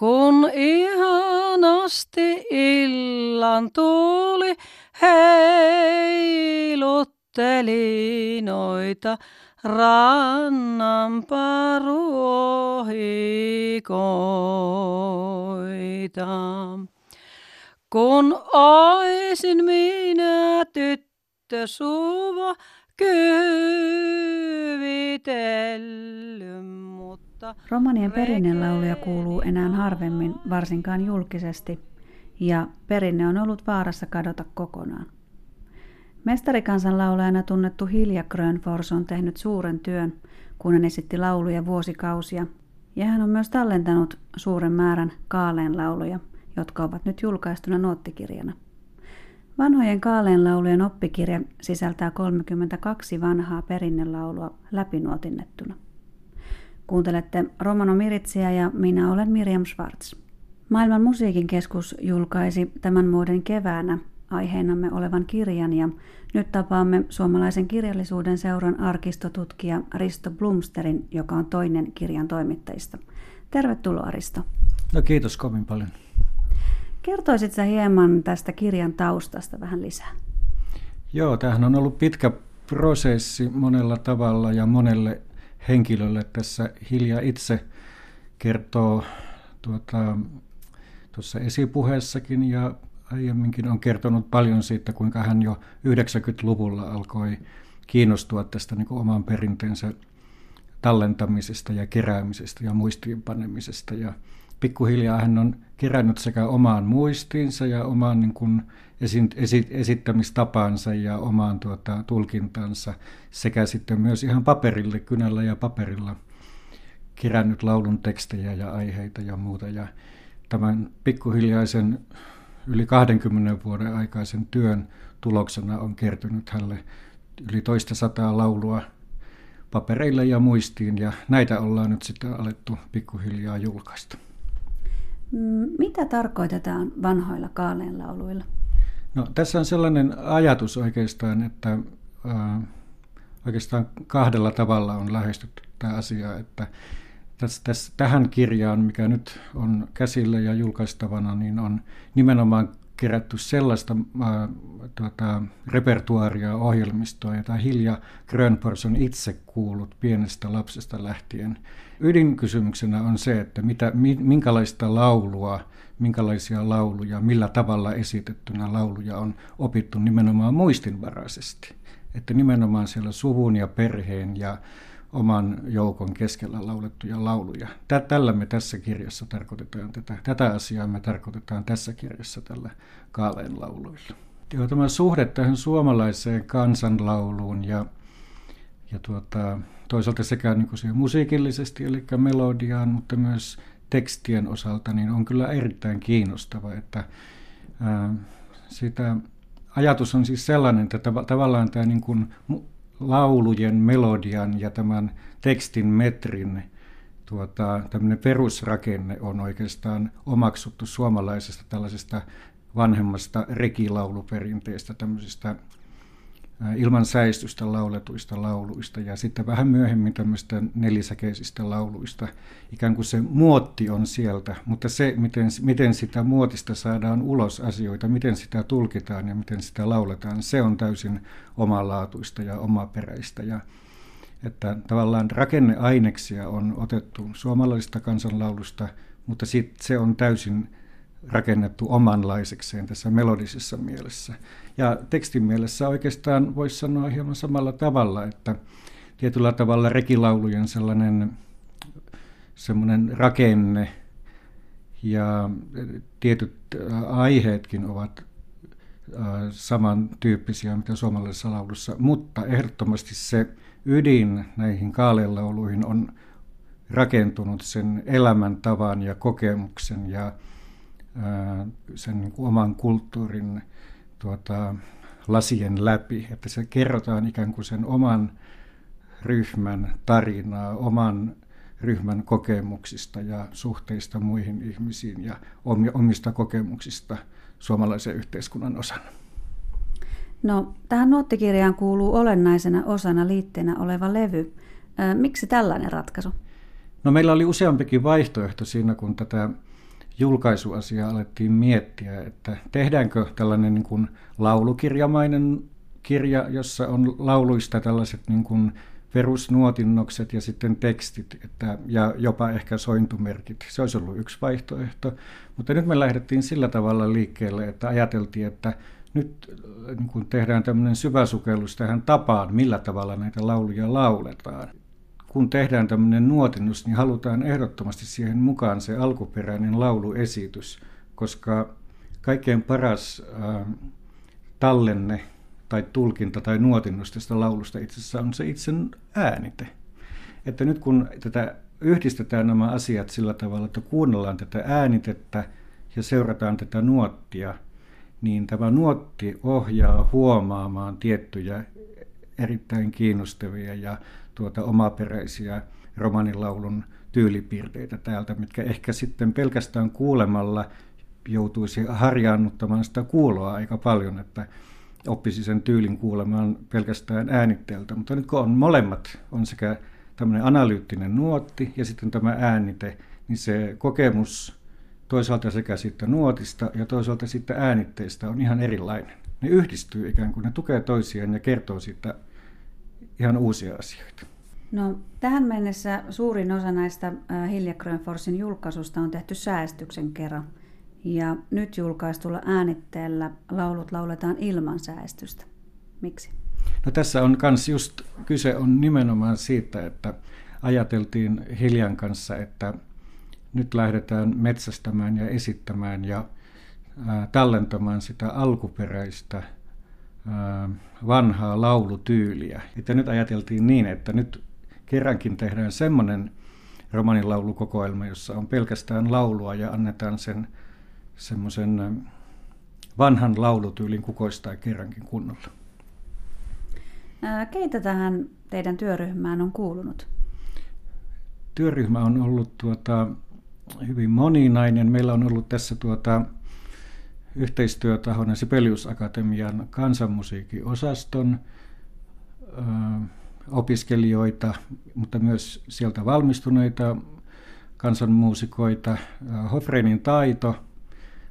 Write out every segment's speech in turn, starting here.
Kun ihanasti illan tuuli heilutteli noita rannan paruohikoita. Kun oisin minä tyttö suva kyvitellyt, mutta... Romanien perinnelauluja kuuluu enää harvemmin, varsinkaan julkisesti, ja perinne on ollut vaarassa kadota kokonaan. Mestarikansanlaulajana tunnettu Hilja Grönfors on tehnyt suuren työn, kun hän esitti lauluja vuosikausia, ja hän on myös tallentanut suuren määrän kaaleen lauluja, jotka ovat nyt julkaistuna noottikirjana. Vanhojen kaaleenlaulujen oppikirja sisältää 32 vanhaa perinnelaulua läpinuotinnettuna. Kuuntelette Romano Miritsiä ja minä olen Miriam Schwartz. Maailman musiikin keskus julkaisi tämän vuoden keväänä aiheenamme olevan kirjan ja nyt tapaamme suomalaisen kirjallisuuden seuran arkistotutkija Risto Blumsterin, joka on toinen kirjan toimittajista. Tervetuloa Risto. No kiitos kovin paljon. Kertoisit sä hieman tästä kirjan taustasta vähän lisää? Joo, tämähän on ollut pitkä prosessi monella tavalla ja monelle henkilölle. Tässä Hilja itse kertoo tuota, tuossa esipuheessakin ja aiemminkin on kertonut paljon siitä, kuinka hän jo 90-luvulla alkoi kiinnostua tästä niin oman perinteensä tallentamisesta ja keräämisestä ja muistiinpanemisesta. Ja pikkuhiljaa hän on kerännyt sekä omaan muistiinsa ja omaan niin kuin esi- esi- esittämistapaansa ja omaan tuota, tulkintansa sekä sitten myös ihan paperille, kynällä ja paperilla kerännyt laulun tekstejä ja aiheita ja muuta. Ja tämän pikkuhiljaisen yli 20 vuoden aikaisen työn tuloksena on kertynyt hänelle yli toista sataa laulua papereille ja muistiin, ja näitä ollaan nyt sitten alettu pikkuhiljaa julkaista. Mm, mitä tarkoitetaan vanhoilla kaaleenlauluilla? No, tässä on sellainen ajatus oikeastaan, että äh, oikeastaan kahdella tavalla on lähestytty tämä asia, että tässä, tässä, tähän kirjaan, mikä nyt on käsillä ja julkaistavana, niin on nimenomaan kerätty sellaista äh, tuota, repertuaaria ohjelmistoa, jota Hilja Grönfors on itse kuullut pienestä lapsesta lähtien. Ydinkysymyksenä on se, että mitä, minkälaista laulua, minkälaisia lauluja, millä tavalla esitettynä lauluja on opittu nimenomaan muistinvaraisesti. Että nimenomaan siellä suvun ja perheen ja oman joukon keskellä laulettuja lauluja. Tällä me tässä kirjassa tarkoitetaan tätä. Tätä asiaa me tarkoitetaan tässä kirjassa tällä kaaleen lauluilla. Ja tämä suhde tähän suomalaiseen kansanlauluun ja, ja tuota, toisaalta sekä niin kuin musiikillisesti, eli melodiaan, mutta myös tekstien osalta, niin on kyllä erittäin kiinnostava, että ää, sitä ajatus on siis sellainen, että tavallaan tämä niin kuin laulujen, melodian ja tämän tekstin metrin tuota, tämmöinen perusrakenne on oikeastaan omaksuttu suomalaisesta tällaisesta vanhemmasta rekilauluperinteestä, tämmöisistä ilman säistystä lauletuista lauluista ja sitten vähän myöhemmin tämmöistä nelisäkeisistä lauluista. Ikään kuin se muotti on sieltä, mutta se, miten, miten sitä muotista saadaan ulos asioita, miten sitä tulkitaan ja miten sitä lauletaan, se on täysin omalaatuista ja omaperäistä. Ja, että tavallaan rakenneaineksia on otettu suomalaisesta kansanlaulusta, mutta sit se on täysin rakennettu omanlaisekseen tässä melodisessa mielessä. Ja tekstin mielessä oikeastaan voisi sanoa hieman samalla tavalla, että tietyllä tavalla rekilaulujen sellainen semmoinen rakenne ja tietyt aiheetkin ovat samantyyppisiä, mitä suomalaisessa laulussa, mutta ehdottomasti se ydin näihin kaalelauluihin on rakentunut sen elämäntavan ja kokemuksen ja sen niin kuin oman kulttuurin tuota, lasien läpi, että se kerrotaan ikään kuin sen oman ryhmän tarinaa, oman ryhmän kokemuksista ja suhteista muihin ihmisiin ja omista kokemuksista suomalaisen yhteiskunnan osana. No, tähän nuottikirjaan kuuluu olennaisena osana liitteenä oleva levy. Miksi tällainen ratkaisu? No meillä oli useampikin vaihtoehto siinä, kun tätä julkaisuasiaa alettiin miettiä, että tehdäänkö tällainen niin kuin laulukirjamainen kirja, jossa on lauluista tällaiset niin kuin perusnuotinnokset ja sitten tekstit että, ja jopa ehkä sointumerkit. Se olisi ollut yksi vaihtoehto, mutta nyt me lähdettiin sillä tavalla liikkeelle, että ajateltiin, että nyt niin kun tehdään tämmöinen syväsukellus tähän tapaan, millä tavalla näitä lauluja lauletaan. Kun tehdään tämmöinen nuotinnus, niin halutaan ehdottomasti siihen mukaan se alkuperäinen lauluesitys, koska kaikkein paras äh, tallenne tai tulkinta tai nuotinnus tästä laulusta itse asiassa on se itse äänite. Että nyt kun tätä yhdistetään nämä asiat sillä tavalla, että kuunnellaan tätä äänitettä ja seurataan tätä nuottia, niin tämä nuotti ohjaa huomaamaan tiettyjä erittäin kiinnostavia ja tuota omaperäisiä romanilaulun tyylipiirteitä täältä, mitkä ehkä sitten pelkästään kuulemalla joutuisi harjaannuttamaan sitä kuuloa aika paljon, että oppisi sen tyylin kuulemaan pelkästään äänitteeltä. Mutta nyt kun on molemmat, on sekä tämmöinen analyyttinen nuotti ja sitten tämä äänite, niin se kokemus toisaalta sekä siitä nuotista ja toisaalta siitä äänitteistä on ihan erilainen. Ne yhdistyy ikään kuin, ne tukee toisiaan ja kertoo siitä ihan uusia asioita. No, tähän mennessä suurin osa näistä Hilja Grönforsin julkaisusta on tehty säästyksen kerran. Ja nyt julkaistulla äänitteellä laulut lauletaan ilman säästystä. Miksi? No tässä on kans just kyse on nimenomaan siitä, että ajateltiin Hiljan kanssa, että nyt lähdetään metsästämään ja esittämään ja tallentamaan sitä alkuperäistä vanhaa laulutyyliä. Että nyt ajateltiin niin, että nyt kerrankin tehdään semmoinen romanilaulukokoelma, jossa on pelkästään laulua ja annetaan sen semmoisen vanhan laulutyylin kukoistaa kerrankin kunnolla. Keitä tähän teidän työryhmään on kuulunut? Työryhmä on ollut tuota, hyvin moninainen. Meillä on ollut tässä tuota, yhteistyötahona Sibelius Akatemian kansanmusiikin osaston opiskelijoita, mutta myös sieltä valmistuneita kansanmuusikoita. Hofreinin taito –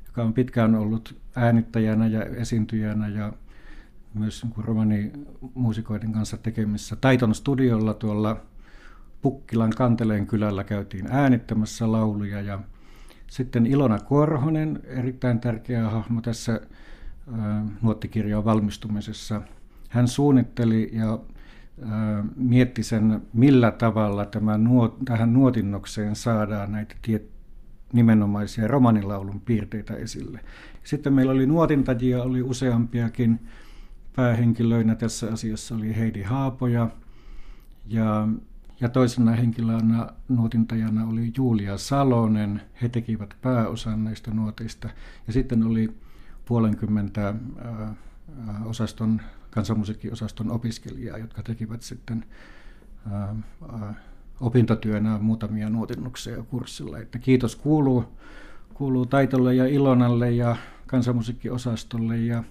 joka on pitkään ollut äänittäjänä ja esiintyjänä ja myös niin romanimuusikoiden kanssa tekemissä. Taiton studiolla tuolla Pukkilan Kanteleen kylällä käytiin äänittämässä lauluja ja sitten Ilona Korhonen, erittäin tärkeä hahmo tässä nuottikirjan valmistumisessa. Hän suunnitteli ja mietti sen, millä tavalla tämä nuot, tähän nuotinnokseen saadaan näitä tiettyjä nimenomaisia romanilaulun piirteitä esille. Sitten meillä oli nuotintajia, oli useampiakin päähenkilöinä tässä asiassa oli Heidi Haapoja ja, ja toisena henkilönä nuotintajana oli Julia Salonen. He tekivät pääosan näistä nuoteista. Ja sitten oli puolenkymmentä äh, osaston, kansanmusiikkiosaston opiskelijaa, jotka tekivät sitten äh, äh, opintotyönä muutamia nuotinnuksia kurssilla. Että kiitos kuuluu, kuuluu Taitolle ja Ilonalle ja kansanmusiikkiosastolle ja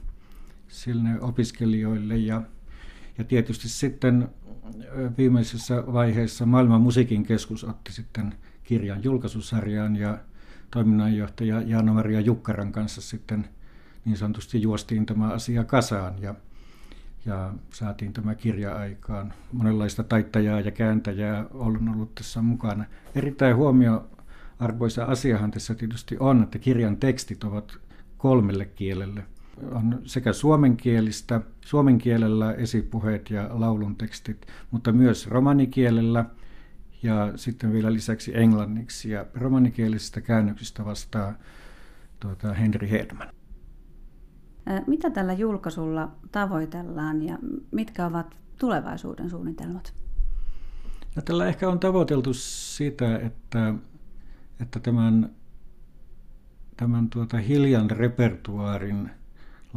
sille opiskelijoille ja, ja tietysti sitten viimeisessä vaiheessa Maailman musiikin keskus otti sitten kirjan julkaisusarjaan ja toiminnanjohtaja Jaana-Maria Jukkaran kanssa sitten niin sanotusti juostiin tämä asia kasaan ja ja saatiin tämä kirja aikaan. Monenlaista taittajaa ja kääntäjää on ollut tässä mukana. Erittäin huomioarvoisa asiahan tässä tietysti on, että kirjan tekstit ovat kolmelle kielelle. On sekä suomenkielistä, suomen kielellä esipuheet ja laulun tekstit, mutta myös romanikielellä ja sitten vielä lisäksi englanniksi. Ja romanikielisistä käännöksistä vastaa tuota, Henry Hedman. Mitä tällä julkaisulla tavoitellaan ja mitkä ovat tulevaisuuden suunnitelmat? No, tällä ehkä on tavoiteltu sitä, että, että tämän, tämän tuota hiljan repertuaarin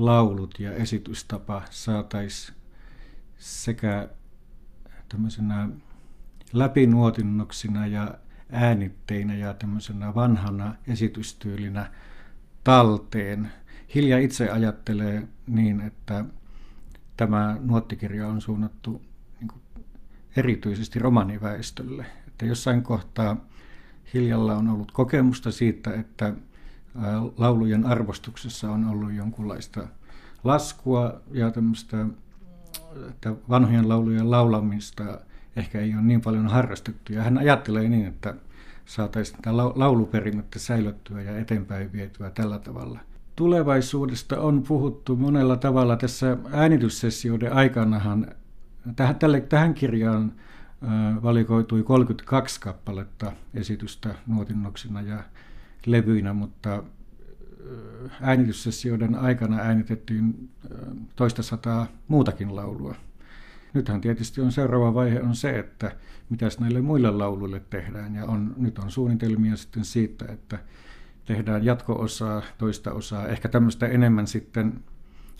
laulut ja esitystapa saataisiin sekä tämmöisenä läpinuotinnoksina ja äänitteinä ja tämmöisenä vanhana esitystyylinä talteen Hilja itse ajattelee niin, että tämä nuottikirja on suunnattu niin kuin erityisesti romaniväestölle. Että jossain kohtaa Hiljalla on ollut kokemusta siitä, että laulujen arvostuksessa on ollut jonkunlaista laskua ja tämmöistä että vanhojen laulujen laulamista ehkä ei ole niin paljon harrastettu. Ja hän ajattelee niin, että saataisiin tätä lauluperinnettä säilyttyä ja eteenpäin vietyä tällä tavalla. Tulevaisuudesta on puhuttu monella tavalla. Tässä äänityssessioiden aikanahan tähän, tälle, tähän kirjaan valikoitui 32 kappaletta esitystä nuotinnoksina ja levyinä, mutta äänityssessioiden aikana äänitettiin toista sataa muutakin laulua. Nythän tietysti on seuraava vaihe on se, että mitäs näille muille lauluille tehdään. Ja on, nyt on suunnitelmia sitten siitä, että tehdään jatko-osaa, toista osaa, ehkä tämmöistä enemmän sitten,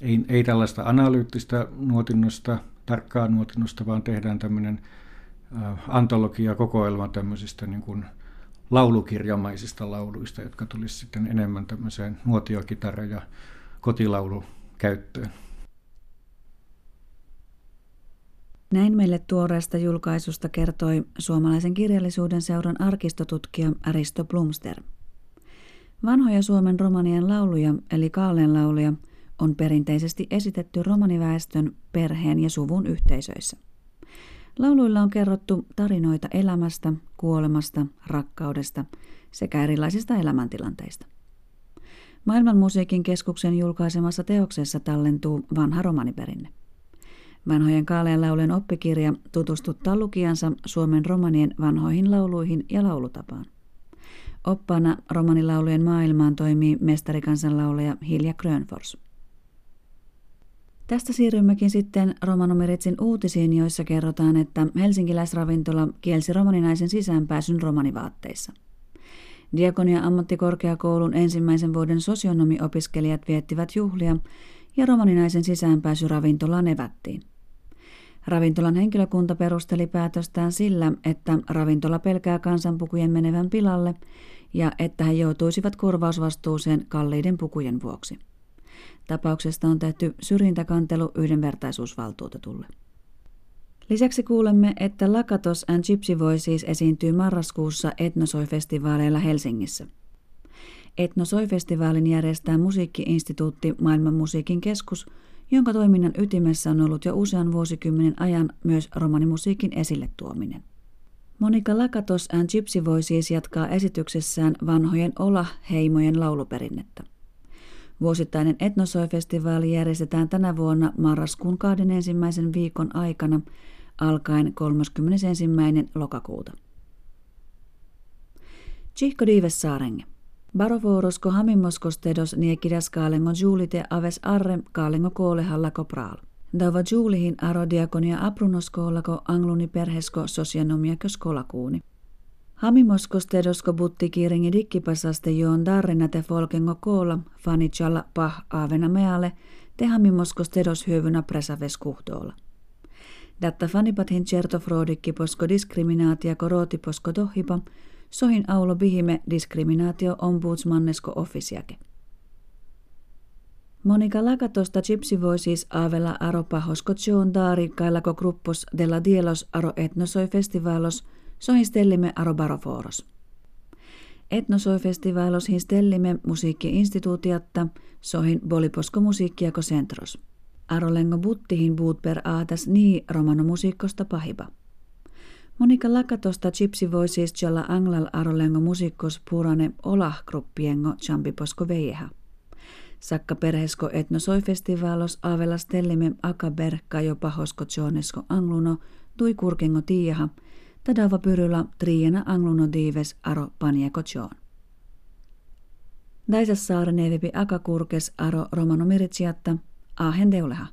ei, ei tällaista analyyttistä nuotinnosta, tarkkaa nuotinnosta, vaan tehdään tämmöinen antologia, kokoelma tämmöisistä niin kuin laulukirjamaisista lauluista, jotka tulisi sitten enemmän tämmöiseen nuotiokitara- ja kotilaulukäyttöön. Näin meille tuoreesta julkaisusta kertoi suomalaisen kirjallisuuden seuran arkistotutkija Aristo Blumster. Vanhoja Suomen romanien lauluja, eli Kaaleen lauluja, on perinteisesti esitetty romaniväestön, perheen ja suvun yhteisöissä. Lauluilla on kerrottu tarinoita elämästä, kuolemasta, rakkaudesta sekä erilaisista elämäntilanteista. Maailman musiikin keskuksen julkaisemassa teoksessa tallentuu vanha romaniperinne. Vanhojen Kaaleen laulujen oppikirja tutustuttaa lukijansa Suomen romanien vanhoihin lauluihin ja laulutapaan. Oppaana romanilaulujen maailmaan toimii mestarikansanlaulaja Hilja Grönfors. Tästä siirrymmekin sitten Romanomeritsin uutisiin, joissa kerrotaan, että helsinkiläisravintola kielsi romaninaisen sisäänpääsyn romanivaatteissa. Diakonia ammattikorkeakoulun ensimmäisen vuoden sosionomiopiskelijat viettivät juhlia ja romaninaisen sisäänpääsy ravintolaan evättiin. Ravintolan henkilökunta perusteli päätöstään sillä, että ravintola pelkää kansanpukujen menevän pilalle ja että he joutuisivat korvausvastuuseen kalliiden pukujen vuoksi. Tapauksesta on tehty syrjintäkantelu yhdenvertaisuusvaltuutetulle. Lisäksi kuulemme, että Lakatos and Gypsy Voices esiintyy marraskuussa Etnosoi-festivaaleilla Helsingissä. Etnosoi-festivaalin järjestää musiikkiinstituutti Maailman musiikin keskus, jonka toiminnan ytimessä on ollut jo usean vuosikymmenen ajan myös romanimusiikin esille tuominen. Monika Lakatos and Gypsy Voices jatkaa esityksessään vanhojen Ola-heimojen lauluperinnettä. Vuosittainen Etnosoi-festivaali järjestetään tänä vuonna marraskuun kahden ensimmäisen viikon aikana alkaen 31. lokakuuta. Chihko Dives Saarenge. Barovuorosko hamimoskostedos niekidas kaalengo juulite aves arre kaalengo koolehallako praal. Dava juulihin arodiakonia aprunoskoolako angluni perhesko sosianomiakö skolakuuni. Hamimoskostedosko butti kiiringi dikkipasaste joon darrena te folkengo koola fanitsalla pah aavena meale te hamimoskostedos hyövynä presaves kuhtoola. Datta fanipat certo frodikki posko diskriminaatia koroti posko tohipa, sohin aulo bihime diskriminaatio ombudsmannesko officiake. Monika Lakatosta Gypsy voi siis aavella aro pahosko John Daari kailako gruppos della dielos aro etnosoi festivalos – sohistellimme aro baroforos. Etnosoi-festivalos histellimme musiikkiinstituutiatta sohin boliposko musiikkiako centros. Arolengo buttihin buut per aatas nii romano musiikkosta pahiba. Monika lakatosta Gypsy Voices jolla anglal arolengo musiikkos purane olah gruppiengo champiposko veijeha. Sakka perhesko etnosoi-festivalos aavelas tellimme akaber kajo pahosko jonesko angluno tui kurkengo tiijaha – tadava pyryllä triena angluno dives aro panieko joon. Daisas saaren evipi akakurkes aro romano miritsiatta, ahen deuleha.